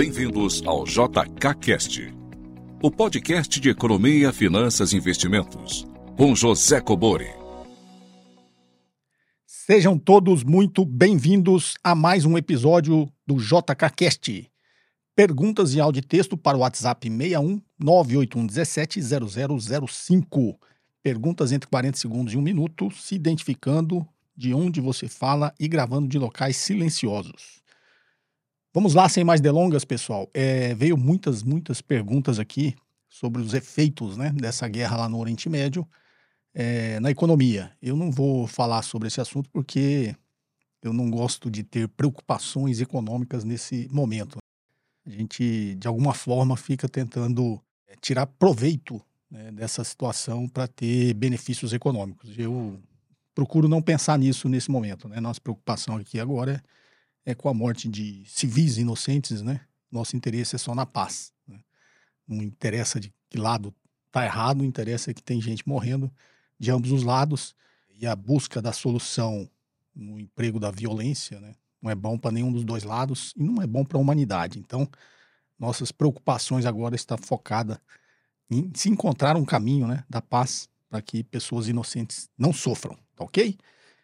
Bem-vindos ao JKCast, o podcast de economia, finanças e investimentos, com José Cobori. Sejam todos muito bem-vindos a mais um episódio do JKCast. Perguntas em áudio e texto para o WhatsApp 61 981 17 0005. Perguntas entre 40 segundos e um minuto, se identificando de onde você fala e gravando de locais silenciosos. Vamos lá, sem mais delongas, pessoal. É, veio muitas, muitas perguntas aqui sobre os efeitos né, dessa guerra lá no Oriente Médio é, na economia. Eu não vou falar sobre esse assunto porque eu não gosto de ter preocupações econômicas nesse momento. A gente, de alguma forma, fica tentando é, tirar proveito né, dessa situação para ter benefícios econômicos. Eu procuro não pensar nisso nesse momento. Né? Nossa preocupação aqui agora é é com a morte de civis inocentes, né? Nosso interesse é só na paz. Né? Não interessa de que lado está errado, interessa que tem gente morrendo de ambos os lados e a busca da solução no emprego da violência, né? Não é bom para nenhum dos dois lados e não é bom para a humanidade. Então, nossas preocupações agora estão focadas em se encontrar um caminho, né, da paz para que pessoas inocentes não sofram, tá ok?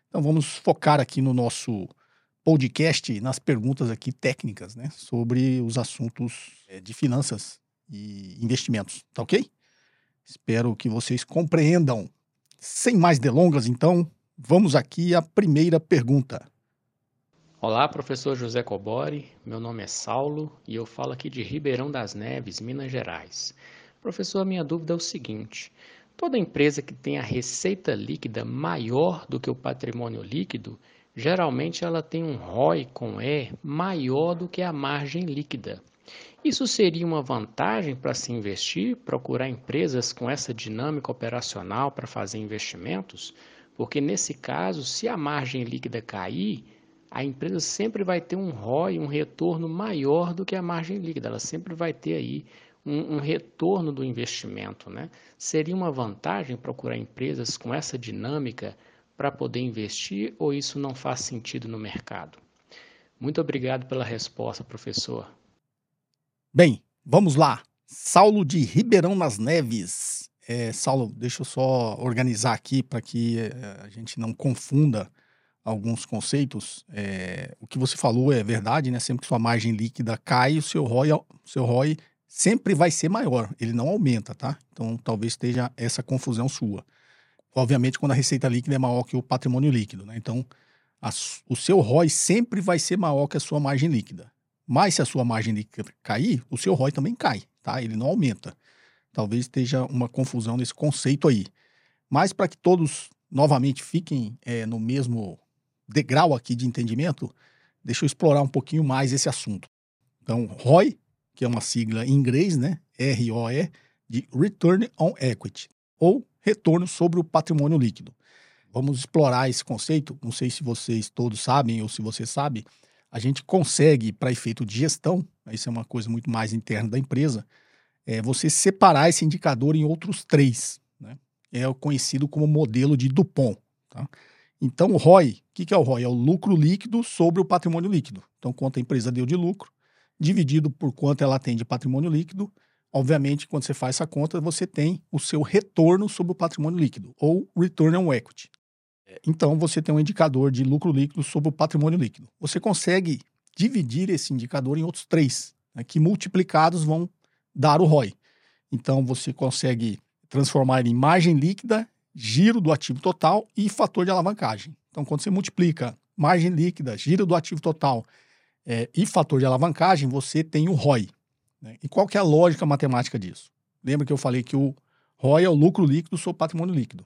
Então vamos focar aqui no nosso podcast nas perguntas aqui técnicas, né, sobre os assuntos é, de finanças e investimentos, tá ok? Espero que vocês compreendam. Sem mais delongas, então, vamos aqui à primeira pergunta. Olá, professor José Cobori. Meu nome é Saulo e eu falo aqui de Ribeirão das Neves, Minas Gerais. Professor, a minha dúvida é o seguinte: toda empresa que tem a receita líquida maior do que o patrimônio líquido geralmente ela tem um ROI com E maior do que a margem líquida. Isso seria uma vantagem para se investir, procurar empresas com essa dinâmica operacional para fazer investimentos? Porque nesse caso, se a margem líquida cair, a empresa sempre vai ter um ROI, um retorno maior do que a margem líquida. Ela sempre vai ter aí um, um retorno do investimento. Né? Seria uma vantagem procurar empresas com essa dinâmica para poder investir ou isso não faz sentido no mercado? Muito obrigado pela resposta, professor. Bem, vamos lá. Saulo de Ribeirão nas Neves. É, Saulo, deixa eu só organizar aqui para que é, a gente não confunda alguns conceitos. É, o que você falou é verdade, né? Sempre que sua margem líquida cai, o seu ROI, seu ROI sempre vai ser maior, ele não aumenta, tá? Então talvez esteja essa confusão sua obviamente, quando a receita líquida é maior que o patrimônio líquido. Né? Então, a, o seu ROI sempre vai ser maior que a sua margem líquida. Mas se a sua margem líquida cair, o seu ROI também cai, tá? Ele não aumenta. Talvez esteja uma confusão nesse conceito aí. Mas para que todos novamente fiquem é, no mesmo degrau aqui de entendimento, deixa eu explorar um pouquinho mais esse assunto. Então, ROI, que é uma sigla em inglês, né? R-O-E, de Return on Equity, ou retorno sobre o patrimônio líquido. Vamos explorar esse conceito. Não sei se vocês todos sabem ou se você sabe, a gente consegue, para efeito de gestão, isso é uma coisa muito mais interna da empresa, é você separar esse indicador em outros três. Né? É conhecido como modelo de Dupont. Tá? Então, o ROI, o que, que é o ROI? É o lucro líquido sobre o patrimônio líquido. Então, quanto a empresa deu de lucro, dividido por quanto ela tem de patrimônio líquido, Obviamente, quando você faz essa conta, você tem o seu retorno sobre o patrimônio líquido, ou return on equity. Então, você tem um indicador de lucro líquido sobre o patrimônio líquido. Você consegue dividir esse indicador em outros três, né, que multiplicados vão dar o ROI. Então, você consegue transformar em margem líquida, giro do ativo total e fator de alavancagem. Então, quando você multiplica margem líquida, giro do ativo total é, e fator de alavancagem, você tem o ROI. Né? E qual que é a lógica matemática disso? Lembra que eu falei que o ROI é o lucro líquido sobre o patrimônio líquido.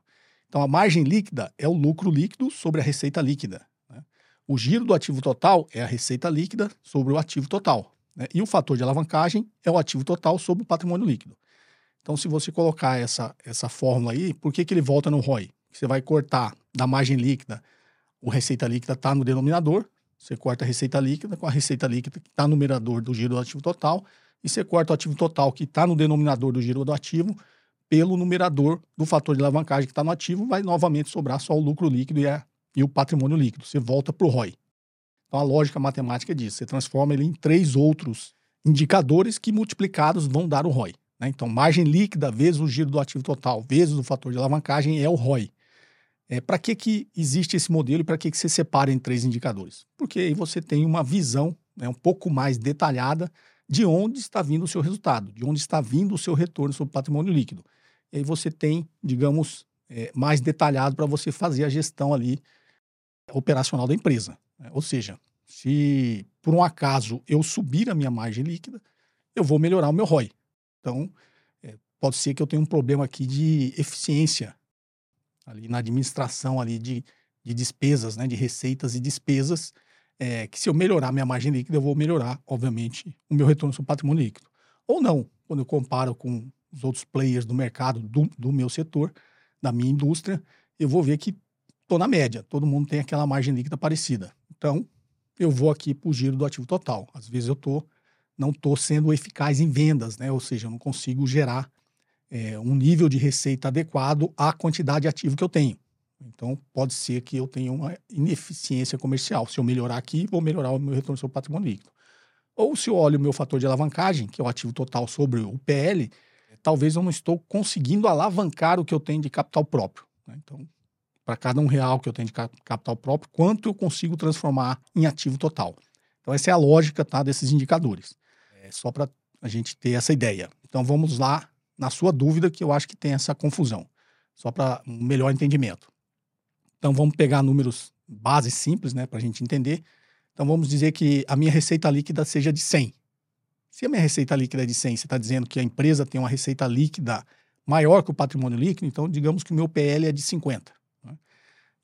Então, a margem líquida é o lucro líquido sobre a receita líquida. Né? O giro do ativo total é a receita líquida sobre o ativo total. Né? E o fator de alavancagem é o ativo total sobre o patrimônio líquido. Então, se você colocar essa, essa fórmula aí, por que, que ele volta no ROI? Você vai cortar da margem líquida, o receita líquida está no denominador, você corta a receita líquida com a receita líquida que está no numerador do giro do ativo total, e você corta o ativo total que está no denominador do giro do ativo pelo numerador do fator de alavancagem que está no ativo, vai novamente sobrar só o lucro líquido e, a, e o patrimônio líquido. Você volta para o ROI. Então a lógica matemática é disso. Você transforma ele em três outros indicadores que multiplicados vão dar o ROI. Né? Então, margem líquida vezes o giro do ativo total vezes o fator de alavancagem é o ROI. É, para que, que existe esse modelo e para que, que você separa em três indicadores? Porque aí você tem uma visão né, um pouco mais detalhada de onde está vindo o seu resultado, de onde está vindo o seu retorno sobre patrimônio líquido. E aí você tem, digamos, é, mais detalhado para você fazer a gestão ali operacional da empresa. Né? Ou seja, se por um acaso eu subir a minha margem líquida, eu vou melhorar o meu ROI. Então, é, pode ser que eu tenha um problema aqui de eficiência ali na administração ali de, de despesas, né, de receitas e despesas, é, que se eu melhorar minha margem líquida, eu vou melhorar, obviamente, o meu retorno sobre patrimônio líquido. Ou não, quando eu comparo com os outros players do mercado, do, do meu setor, da minha indústria, eu vou ver que estou na média, todo mundo tem aquela margem líquida parecida. Então, eu vou aqui para o giro do ativo total. Às vezes eu tô, não estou sendo eficaz em vendas, né? ou seja, eu não consigo gerar é, um nível de receita adequado à quantidade de ativo que eu tenho. Então, pode ser que eu tenha uma ineficiência comercial. Se eu melhorar aqui, vou melhorar o meu retorno sobre o patrimônio líquido. Ou se eu olho o meu fator de alavancagem, que é o ativo total sobre o PL, talvez eu não estou conseguindo alavancar o que eu tenho de capital próprio. Né? Então, para cada um real que eu tenho de capital próprio, quanto eu consigo transformar em ativo total. Então, essa é a lógica tá, desses indicadores. É só para a gente ter essa ideia. Então, vamos lá na sua dúvida, que eu acho que tem essa confusão, só para um melhor entendimento. Então vamos pegar números base simples, né, para a gente entender. Então vamos dizer que a minha receita líquida seja de 100. Se a minha receita líquida é de 100, você está dizendo que a empresa tem uma receita líquida maior que o patrimônio líquido, então digamos que o meu PL é de 50. Né?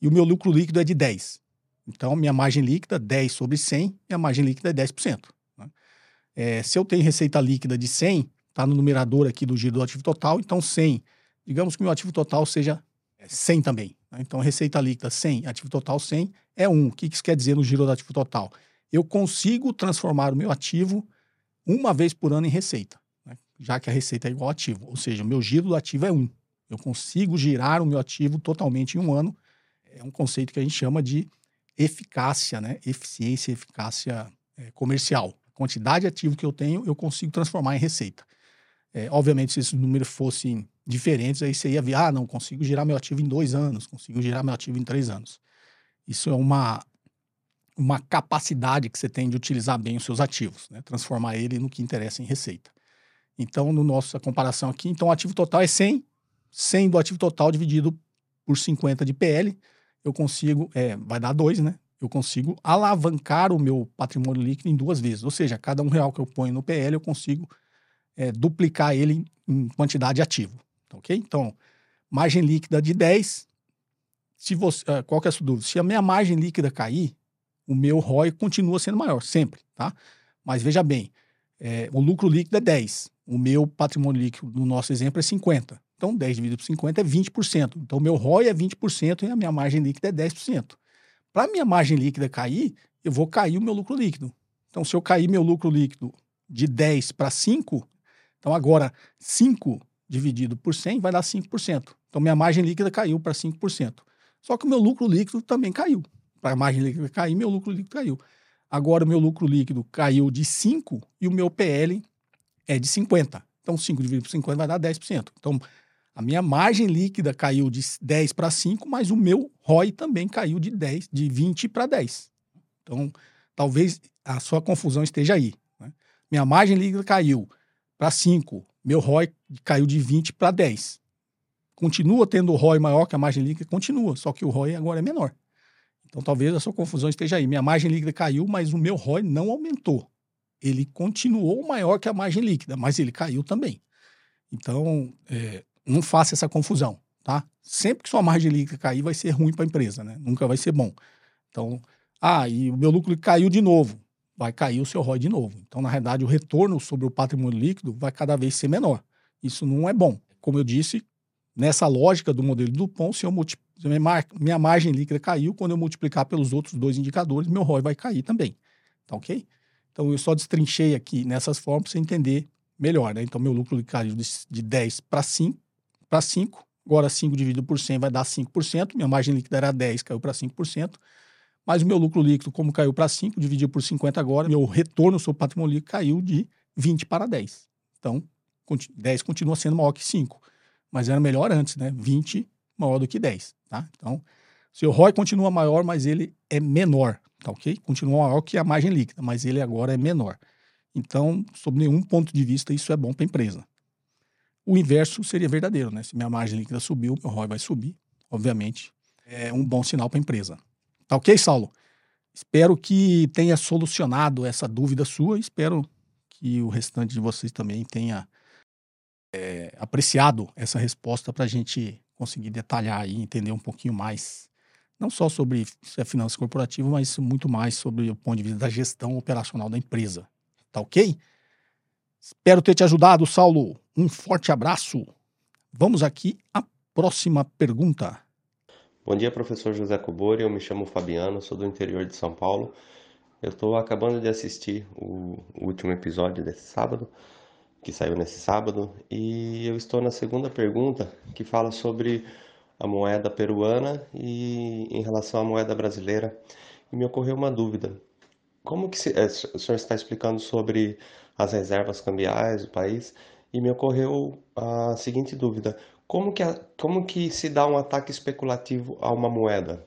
E o meu lucro líquido é de 10. Então, minha margem líquida, 10 sobre 100, minha margem líquida é 10%. Né? É, se eu tenho receita líquida de 100, está no numerador aqui do giro do ativo total, então 100. Digamos que o meu ativo total seja 100 também. Né? Então, receita líquida 100, ativo total 100 é 1. O que isso quer dizer no giro do ativo total? Eu consigo transformar o meu ativo uma vez por ano em receita, né? já que a receita é igual ao ativo. Ou seja, o meu giro do ativo é 1. Eu consigo girar o meu ativo totalmente em um ano. É um conceito que a gente chama de eficácia, né? eficiência eficácia é, comercial. A quantidade de ativo que eu tenho, eu consigo transformar em receita. É, obviamente, se esses números fossem diferentes, aí você ia ver, ah, não, consigo girar meu ativo em dois anos, consigo girar meu ativo em três anos. Isso é uma, uma capacidade que você tem de utilizar bem os seus ativos, né? transformar ele no que interessa em receita. Então, no nossa comparação aqui, então o ativo total é 100, 100 do ativo total dividido por 50 de PL, eu consigo, é, vai dar 2, né? Eu consigo alavancar o meu patrimônio líquido em duas vezes. Ou seja, cada um real que eu ponho no PL, eu consigo é, duplicar ele em quantidade de ativo. Tá ok? Então, margem líquida de 10. Se você, uh, qual que é a sua dúvida? Se a minha margem líquida cair, o meu ROI continua sendo maior, sempre, tá? Mas veja bem, é, o lucro líquido é 10. O meu patrimônio líquido, no nosso exemplo, é 50. Então, 10 dividido por 50 é 20%. Então, o meu ROI é 20% e a minha margem líquida é 10%. Para a minha margem líquida cair, eu vou cair o meu lucro líquido. Então, se eu cair meu lucro líquido de 10 para 5, então, agora, 5 dividido por 100 vai dar 5%. Então, minha margem líquida caiu para 5%. Só que o meu lucro líquido também caiu. Para a margem líquida cair, meu lucro líquido caiu. Agora, o meu lucro líquido caiu de 5 e o meu PL é de 50. Então, 5 dividido por 50 vai dar 10%. Então, a minha margem líquida caiu de 10 para 5, mas o meu ROI também caiu de 10, de 20 para 10. Então, talvez a sua confusão esteja aí. Né? Minha margem líquida caiu, para 5. Meu ROI caiu de 20 para 10. Continua tendo o ROI maior que a margem líquida? Continua, só que o ROI agora é menor. Então talvez a sua confusão esteja aí. Minha margem líquida caiu, mas o meu ROI não aumentou. Ele continuou maior que a margem líquida, mas ele caiu também. Então, é, não faça essa confusão, tá? Sempre que sua margem líquida cair, vai ser ruim para a empresa, né? Nunca vai ser bom. Então, ah, e o meu lucro caiu de novo vai cair o seu ROI de novo. Então, na realidade, o retorno sobre o patrimônio líquido vai cada vez ser menor. Isso não é bom. Como eu disse, nessa lógica do modelo do Dupont, se eu minha margem líquida caiu, quando eu multiplicar pelos outros dois indicadores, meu ROI vai cair também. Tá ok? Então, eu só destrinchei aqui nessas formas para você entender melhor. Né? Então, meu lucro caiu de 10 para 5, para 5. Agora, 5 dividido por 100 vai dar 5%. Minha margem líquida era 10, caiu para 5%. Mas o meu lucro líquido, como caiu para 5, dividido por 50 agora, meu retorno sobre patrimônio líquido caiu de 20 para 10. Então, 10 continua sendo maior que 5, mas era melhor antes, né? 20 maior do que 10, tá? Então, seu ROI continua maior, mas ele é menor, tá ok? Continua maior que a margem líquida, mas ele agora é menor. Então, sob nenhum ponto de vista, isso é bom para a empresa. O inverso seria verdadeiro, né? Se minha margem líquida subiu, meu ROI vai subir, obviamente, é um bom sinal para a empresa. Tá ok, Saulo? Espero que tenha solucionado essa dúvida sua. Espero que o restante de vocês também tenha é, apreciado essa resposta para a gente conseguir detalhar e entender um pouquinho mais, não só sobre se é finanças corporativas, mas muito mais sobre o ponto de vista da gestão operacional da empresa. Tá ok? Espero ter te ajudado, Saulo. Um forte abraço. Vamos aqui à próxima pergunta. Bom dia, professor José Cobori. Eu me chamo Fabiano, sou do interior de São Paulo. Eu estou acabando de assistir o, último episódio desse sábado, que saiu nesse sábado, e eu estou na segunda pergunta, que fala sobre a moeda peruana e em relação à moeda brasileira. E me ocorreu uma dúvida. Como que se, é, o senhor está explicando sobre as reservas cambiais do país? E me ocorreu a seguinte dúvida: como que, como que se dá um ataque especulativo a uma moeda?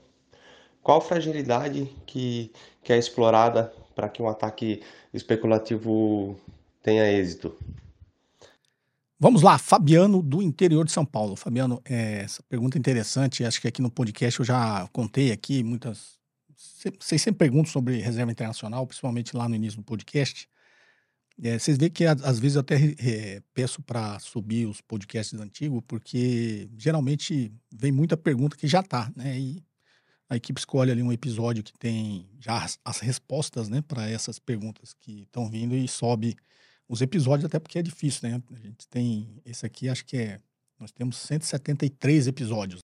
Qual fragilidade que, que é explorada para que um ataque especulativo tenha êxito? Vamos lá, Fabiano, do interior de São Paulo. Fabiano, é, essa pergunta é interessante. Acho que aqui no podcast eu já contei aqui muitas. Vocês sempre perguntam sobre reserva internacional, principalmente lá no início do podcast. É, vocês veem que às vezes eu até é, peço para subir os podcasts antigos, porque geralmente vem muita pergunta que já está, né? E a equipe escolhe ali um episódio que tem já as, as respostas, né, para essas perguntas que estão vindo e sobe os episódios, até porque é difícil, né? A gente tem esse aqui, acho que é. Nós temos 173 episódios,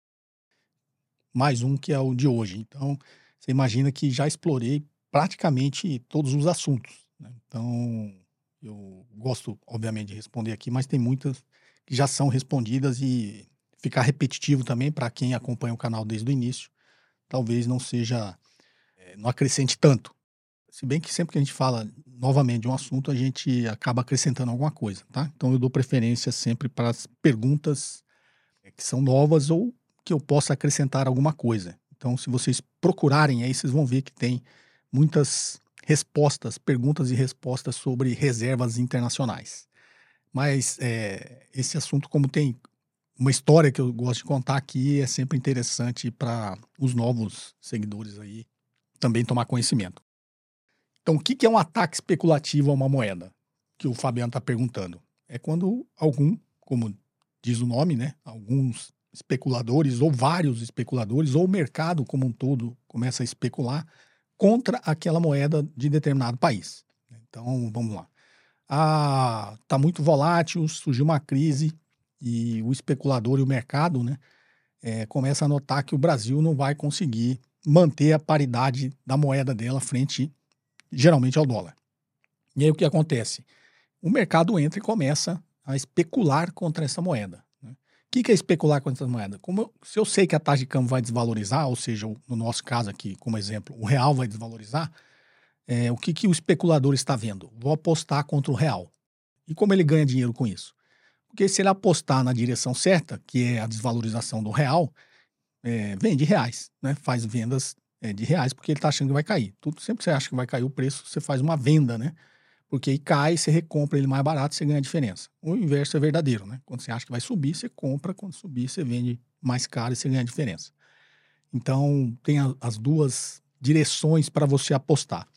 mais um que é o de hoje. Então, você imagina que já explorei praticamente todos os assuntos. Né? Então, eu gosto, obviamente, de responder aqui, mas tem muitas que já são respondidas e ficar repetitivo também para quem acompanha o canal desde o início, talvez não seja, é, não acrescente tanto. Se bem que sempre que a gente fala novamente de um assunto, a gente acaba acrescentando alguma coisa, tá? Então eu dou preferência sempre para as perguntas eh, que são novas ou que eu possa acrescentar alguma coisa. Então, se vocês procurarem aí, vocês vão ver que tem muitas respostas, perguntas e respostas sobre reservas internacionais. Mas é, esse assunto, como tem uma história que eu gosto de contar aqui, é sempre interessante para os novos seguidores aí também tomar conhecimento. Então, o que é um ataque especulativo a uma moeda? Que o Fabiano está perguntando. É quando algum, como diz o nome, né? Alguns especuladores, ou vários especuladores, ou o mercado como um todo começa a especular contra aquela moeda de determinado país. Então, vamos lá. Ah, tá muito volátil, surgiu uma crise e o especulador e o mercado, né, é, começa a notar que o Brasil não vai conseguir manter a paridade da moeda dela frente, geralmente, ao dólar. E aí o que acontece? O mercado entra e começa a especular contra essa moeda que, que é especular com essas moedas? Como eu, se eu sei que a taxa de câmbio vai desvalorizar, ou seja, no nosso caso aqui, como exemplo, o real vai desvalorizar, é, o que, que o especulador está vendo? Vou apostar contra o real. E como ele ganha dinheiro com isso? Porque se ele apostar na direção certa, que é a desvalorização do real, é, vende reais, né? faz vendas é, de reais, porque ele está achando que vai cair. Tudo, sempre que você acha que vai cair o preço, você faz uma venda, né? Porque aí cai, você recompra ele mais barato, você ganha a diferença. O inverso é verdadeiro, né? Quando você acha que vai subir, você compra, quando subir, você vende mais caro e você ganha a diferença. Então, tem a, as duas direções para você apostar.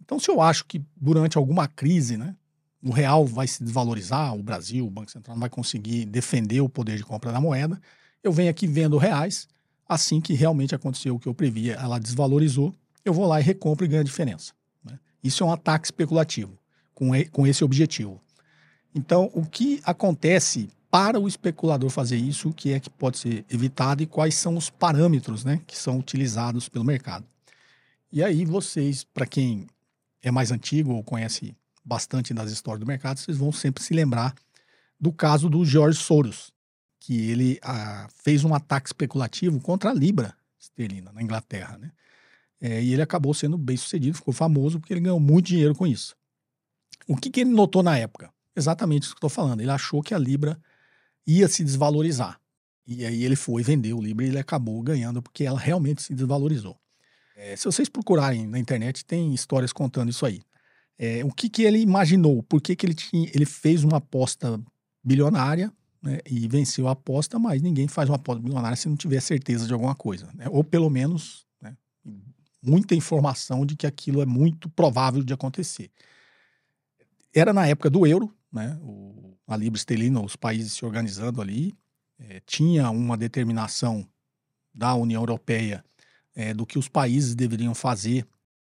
Então, se eu acho que durante alguma crise, né, o real vai se desvalorizar, o Brasil, o Banco Central não vai conseguir defender o poder de compra da moeda, eu venho aqui vendo reais, assim que realmente aconteceu o que eu previa, ela desvalorizou, eu vou lá e recompro e ganho a diferença. Isso é um ataque especulativo com, com esse objetivo. Então, o que acontece para o especulador fazer isso, o que é que pode ser evitado e quais são os parâmetros né, que são utilizados pelo mercado. E aí, vocês, para quem é mais antigo ou conhece bastante das histórias do mercado, vocês vão sempre se lembrar do caso do George Soros, que ele ah, fez um ataque especulativo contra a Libra esterlina na Inglaterra. Né? É, e ele acabou sendo bem sucedido, ficou famoso porque ele ganhou muito dinheiro com isso. O que, que ele notou na época? Exatamente isso que eu estou falando. Ele achou que a Libra ia se desvalorizar. E aí ele foi vender o Libra e ele acabou ganhando porque ela realmente se desvalorizou. É, se vocês procurarem na internet, tem histórias contando isso aí. É, o que, que ele imaginou? Por que, que ele, tinha, ele fez uma aposta bilionária né, e venceu a aposta, mas ninguém faz uma aposta bilionária se não tiver certeza de alguma coisa. Né? Ou pelo menos né, muita informação de que aquilo é muito provável de acontecer. Era na época do euro, né, o, a Libra Esterlina, os países se organizando ali, é, tinha uma determinação da União Europeia é, do que os países deveriam fazer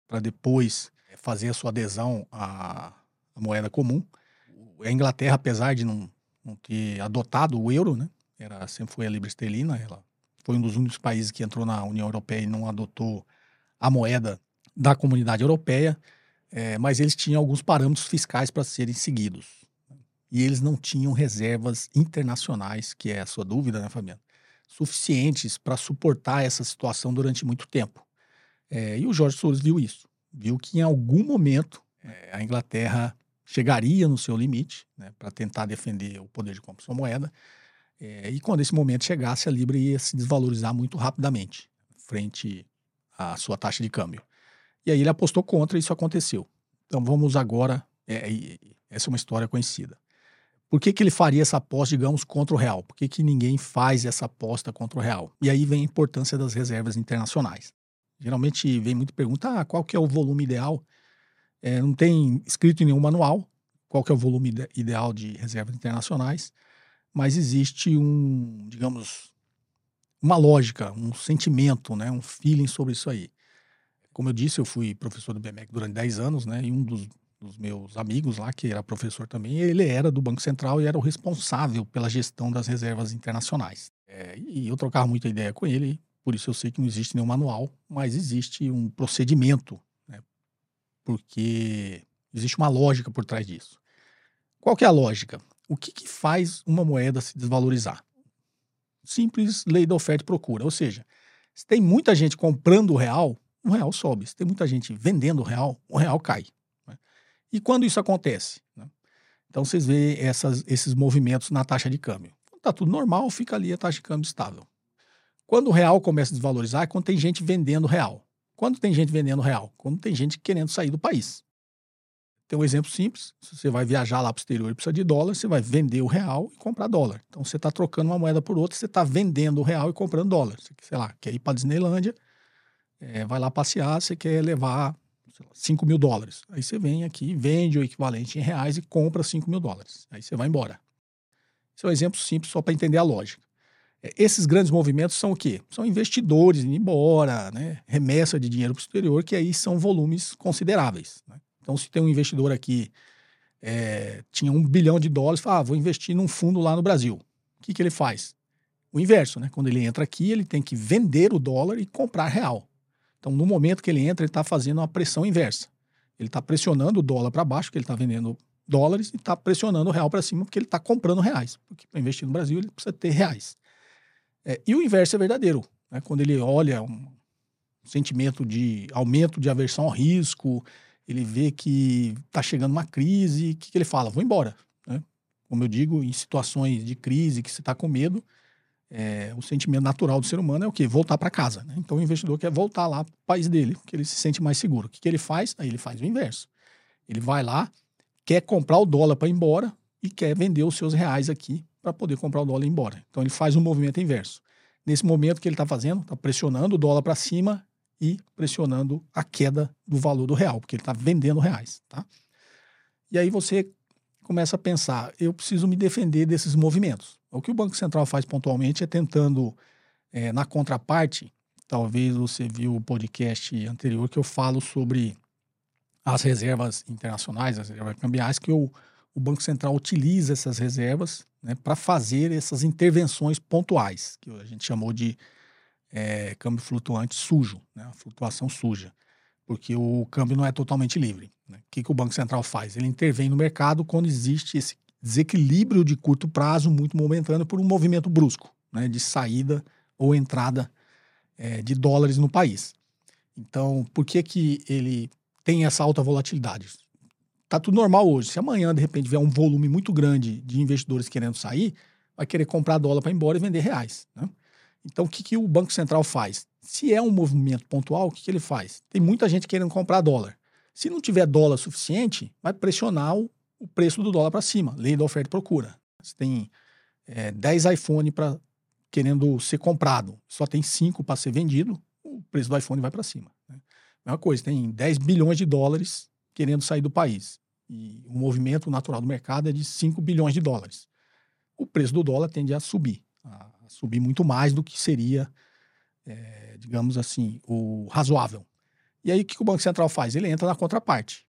para depois é, fazer a sua adesão à, à, moeda comum. A Inglaterra, apesar de não, não ter adotado o euro, né, era, sempre foi a libra esterlina, ela foi um dos únicos países que entrou na União Europeia e não adotou a moeda da comunidade europeia, é, mas eles tinham alguns parâmetros fiscais para serem seguidos. E eles não tinham reservas internacionais, que é a sua dúvida, né, Fabiano? suficientes para suportar essa situação durante muito tempo. É, e o Jorge Soros viu isso, viu que em algum momento é, a Inglaterra chegaria no seu limite né, para tentar defender o poder de compra de sua moeda, é, e quando esse momento chegasse, a Libra ia se desvalorizar muito rapidamente frente à sua taxa de câmbio. E aí ele apostou contra e isso aconteceu. Então vamos agora, é, essa é uma história conhecida. Por que, que ele faria essa aposta, digamos, contra o real? Por que, que ninguém faz essa aposta contra o real? E aí vem a importância das reservas internacionais. Geralmente vem muita pergunta: ah, qual que é o volume ideal? É, não tem escrito em nenhum manual qual que é o volume ideal de reservas internacionais, mas existe um, digamos, uma lógica, um sentimento, né, um feeling sobre isso aí. Como eu disse, eu fui professor do BMEC durante 10 anos, né, e um dos dos meus amigos lá, que era professor também, ele era do Banco Central e era o responsável pela gestão das reservas internacionais. É, e eu trocava muita ideia com ele, por isso eu sei que não existe nenhum manual, mas existe um procedimento, né, porque existe uma lógica por trás disso. Qual que é a lógica? O que, que faz uma moeda se desvalorizar? Simples lei da oferta e procura, ou seja, se tem muita gente comprando o real, o real sobe. Se tem muita gente vendendo o real, o real cai. E quando isso acontece? Né? Então vocês veem essas, esses movimentos na taxa de câmbio. Quando está tudo normal, fica ali a taxa de câmbio estável. Quando o real começa a desvalorizar, é quando tem gente vendendo real. Quando tem gente vendendo real? Quando tem gente querendo sair do país. Tem um exemplo simples: se você vai viajar lá para o exterior e precisa de dólar, você vai vender o real e comprar dólar. Então você está trocando uma moeda por outra, você está vendendo o real e comprando dólar. Você, sei lá, quer ir para Disneylândia, é, vai lá passear, você quer levar 5 mil dólares. Aí você vem aqui, vende o equivalente em reais e compra 5 mil dólares. Aí você vai embora. Esse é um exemplo simples só para entender a lógica. É, esses grandes movimentos são o quê? São investidores indo embora, né? remessa de dinheiro para o exterior, que aí são volumes consideráveis. Né? Então, se tem um investidor aqui, é, tinha um bilhão de dólares, fala, ah, vou investir num fundo lá no Brasil. O que, que ele faz? O inverso, né? Quando ele entra aqui, ele tem que vender o dólar e comprar real. Então, no momento que ele entra, ele está fazendo uma pressão inversa. Ele está pressionando o dólar para baixo, porque ele está vendendo dólares, e está pressionando o real para cima, porque ele está comprando reais. Porque para investir no Brasil, ele precisa ter reais. É, e o inverso é verdadeiro. Né? Quando ele olha um sentimento de aumento de aversão ao risco, ele vê que está chegando uma crise, o que, que ele fala? Vou embora. Né? Como eu digo, em situações de crise que você está com medo, é, o sentimento natural do ser humano é o quê? Voltar para casa. Né? Então o investidor quer voltar lá para o país dele, porque ele se sente mais seguro. O que, que ele faz? Aí ele faz o inverso. Ele vai lá, quer comprar o dólar para ir embora e quer vender os seus reais aqui para poder comprar o dólar e ir embora. Então ele faz um movimento inverso. Nesse momento que ele está fazendo, está pressionando o dólar para cima e pressionando a queda do valor do real, porque ele está vendendo reais. Tá? E aí você começa a pensar, eu preciso me defender desses movimentos. O que o Banco Central faz pontualmente é tentando, é, na contraparte, talvez você viu o podcast anterior que eu falo sobre as reservas internacionais, as reservas cambiais, que o, o Banco Central utiliza essas reservas né, para fazer essas intervenções pontuais, que a gente chamou de é, câmbio flutuante sujo, né, flutuação suja, porque o câmbio não é totalmente livre. Né? O que, que o Banco Central faz? Ele intervém no mercado quando existe esse desequilíbrio de curto prazo muito momentâneo por um movimento brusco né, de saída ou entrada é, de dólares no país. Então, por que, que ele tem essa alta volatilidade? tá tudo normal hoje. Se amanhã, de repente, vier um volume muito grande de investidores querendo sair, vai querer comprar dólar para ir embora e vender reais. Né? Então, o que, que o Banco Central faz? Se é um movimento pontual, o que, que ele faz? Tem muita gente querendo comprar dólar. Se não tiver dólar suficiente, vai pressionar o, o preço do dólar para cima. Lei da oferta e procura. Você tem é, 10 iPhone para querendo ser comprado, só tem 5 para ser vendido, o preço do iPhone vai para cima. Né? Mesma coisa, tem 10 bilhões de dólares querendo sair do país. E o movimento natural do mercado é de 5 bilhões de dólares. O preço do dólar tende a subir, a subir muito mais do que seria, é, digamos assim, o razoável. E aí o que o Banco Central faz? Ele entra na contraparte.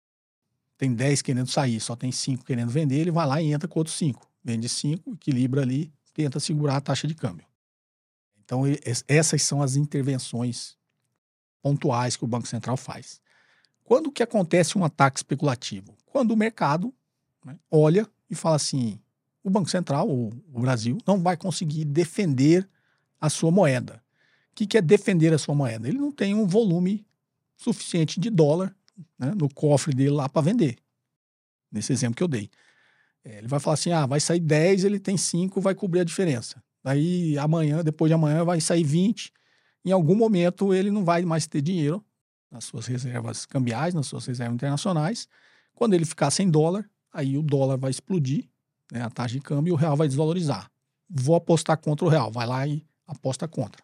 Tem 10 querendo sair, só tem 5 querendo vender, ele vai lá e entra com outros 5. Vende 5, equilibra ali, tenta segurar a taxa de câmbio. Então, essas são as intervenções pontuais que o Banco Central faz. Quando que acontece um ataque especulativo? Quando o mercado né, olha e fala assim: o Banco Central, ou o Brasil, não vai conseguir defender a sua moeda. O que, que é defender a sua moeda? Ele não tem um volume suficiente de dólar né, no cofre dele lá para vender. Nesse exemplo que eu dei. É, ele vai falar assim: ah, vai sair 10, ele tem 5, vai cobrir a diferença. Daí amanhã, depois de amanhã, vai sair 20. Em algum momento ele não vai mais ter dinheiro nas suas reservas cambiais, nas suas reservas internacionais. Quando ele ficar sem dólar, aí o dólar vai explodir, né, a taxa de câmbio, e o real vai desvalorizar. Vou apostar contra o real. Vai lá e aposta contra.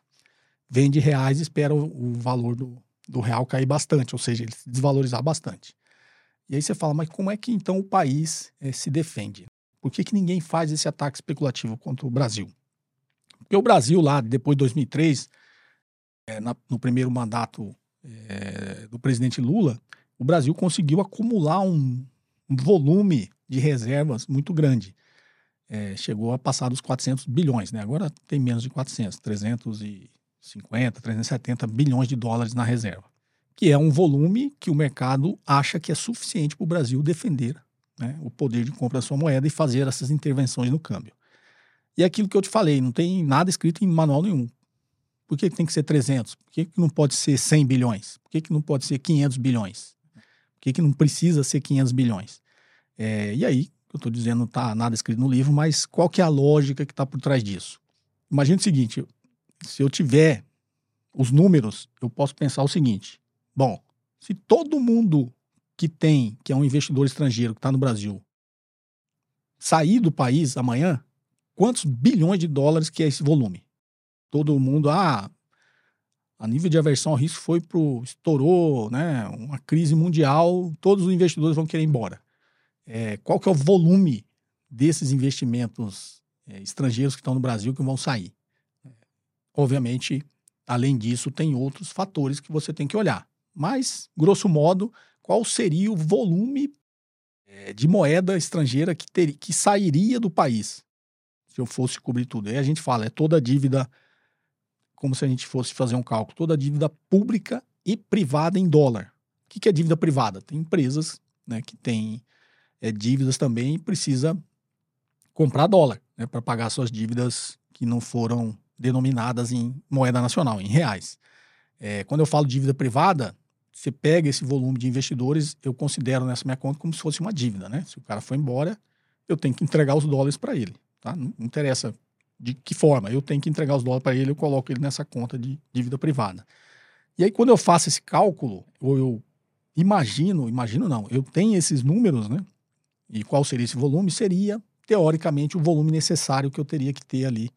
Vende reais e espera o, valor do, do real cair bastante, ou seja, ele se desvalorizar bastante. E aí você fala, mas como é que então o país é, se defende? Por que, que ninguém faz esse ataque especulativo contra o Brasil? Porque o Brasil, lá, depois de 2003, é, na, no primeiro mandato é, do presidente Lula, o Brasil conseguiu acumular um, um volume de reservas muito grande. É, chegou a passar dos 400 bilhões, né? Agora tem menos de 400, 350, 370 bilhões de dólares na reserva que é um volume que o mercado acha que é suficiente para o Brasil defender né, o poder de compra da sua moeda e fazer essas intervenções no câmbio. E é aquilo que eu te falei, não tem nada escrito em manual nenhum. Por que, tem que ser 300? Por que, não pode ser 100 bilhões? Por que não pode ser 500 bilhões? Por que, que não precisa ser 500 bilhões? É, e aí, eu estou dizendo, não está nada escrito no livro, mas qual que é a lógica que está por trás disso? Imagina o seguinte, se eu tiver os números, eu posso pensar o seguinte, Bom, se todo mundo que tem, que é um investidor estrangeiro que está no Brasil, sair do país amanhã, quantos bilhões de dólares que é esse volume? Todo mundo, ah, a nível de aversão ao risco foi pro estourou, né, uma crise mundial, todos os investidores vão querer ir embora. É, qual que é o volume desses investimentos é, estrangeiros que estão no Brasil que vão sair? Obviamente, além disso, tem outros fatores que você tem que olhar. Mas, grosso modo, qual seria o volume é, de moeda estrangeira que, ter, que sairia do país se eu fosse cobrir tudo? Aí a gente fala, é toda a dívida, como se a gente fosse fazer um cálculo, toda a dívida pública e privada em dólar. O que, é dívida privada? Tem empresas né, que têm é, dívidas também e precisa comprar dólar né, para pagar suas dívidas que não foram denominadas em moeda nacional, em reais. É, quando eu falo dívida privada, você pega esse volume de investidores, eu considero nessa minha conta como se fosse uma dívida, né? Se o cara foi embora, eu tenho que entregar os dólares para ele, tá? Não interessa de que forma, eu tenho que entregar os dólares para ele, eu coloco ele nessa conta de dívida privada. E aí, quando eu faço esse cálculo, ou eu imagino, imagino não, eu tenho esses números, né? E qual seria esse volume? Seria, teoricamente, o volume necessário que eu teria que ter ali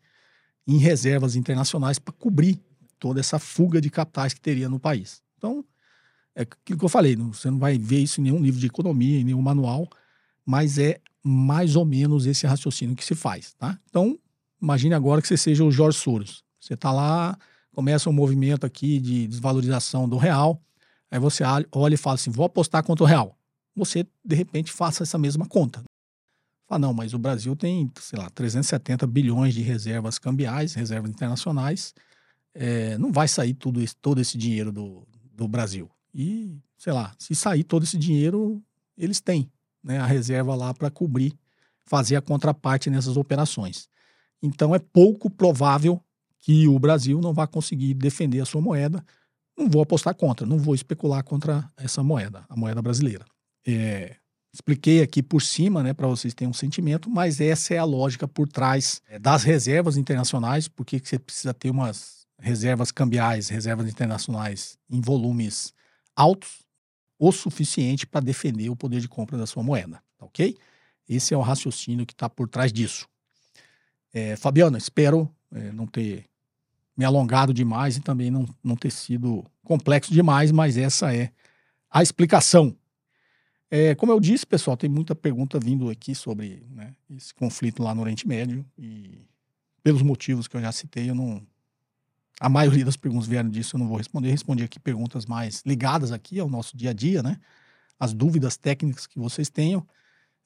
em reservas internacionais para cobrir toda essa fuga de capitais que teria no país. Então, é aquilo que eu falei, você não vai ver isso em nenhum livro de economia, em nenhum manual, mas é mais ou menos esse raciocínio que se faz, tá? Então, imagine agora que você seja o Jorge Soros. Você está lá, começa um movimento aqui de desvalorização do real, aí você olha e fala assim, vou apostar contra o real. Você, de repente, faça essa mesma conta. Fala, não, mas o Brasil tem, sei lá, 370 bilhões de reservas cambiais, reservas internacionais, é, não vai sair tudo esse, todo esse dinheiro do, do Brasil. E, sei lá, se sair todo esse dinheiro, eles têm né, a reserva lá para cobrir, fazer a contraparte nessas operações. Então é pouco provável que o Brasil não vá conseguir defender a sua moeda. Não vou apostar contra, não vou especular contra essa moeda, a moeda brasileira. É, Expliquei aqui por cima, né, para vocês terem um sentimento, mas essa é a lógica por trás é, das reservas internacionais, porque você precisa ter umas reservas cambiais, reservas internacionais em volumes altos, o suficiente para defender o poder de compra da sua moeda, tá ok? Esse é o raciocínio que está por trás disso. É, Fabiana, espero é, não ter me alongado demais e também não, não ter sido complexo demais, mas essa é a explicação. É, como eu disse, pessoal, tem muita pergunta vindo aqui sobre né, esse conflito lá no Oriente Médio e pelos motivos que eu já citei, eu não. A maioria das perguntas vieram disso, eu não vou responder. Respondi aqui perguntas mais ligadas aqui ao nosso dia a dia, né? As dúvidas técnicas que vocês tenham.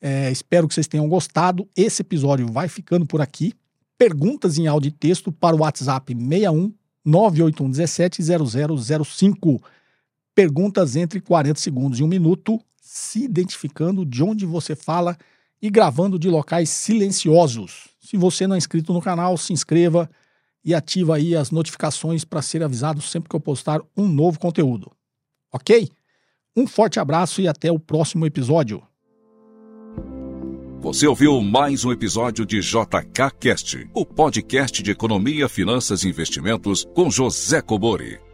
É, espero que vocês tenham gostado. Esse episódio vai ficando por aqui. Perguntas em áudio e texto para o WhatsApp 61 981 17 0005. Perguntas entre 40 segundos e um minuto se identificando de onde você fala e gravando de locais silenciosos. Se você não é inscrito no canal, se inscreva e ativa aí as notificações para ser avisado sempre que eu postar um novo conteúdo. Ok? Um forte abraço e até o próximo episódio. Você ouviu mais um episódio de JK Cast, o podcast de economia, finanças e investimentos com José Cobori.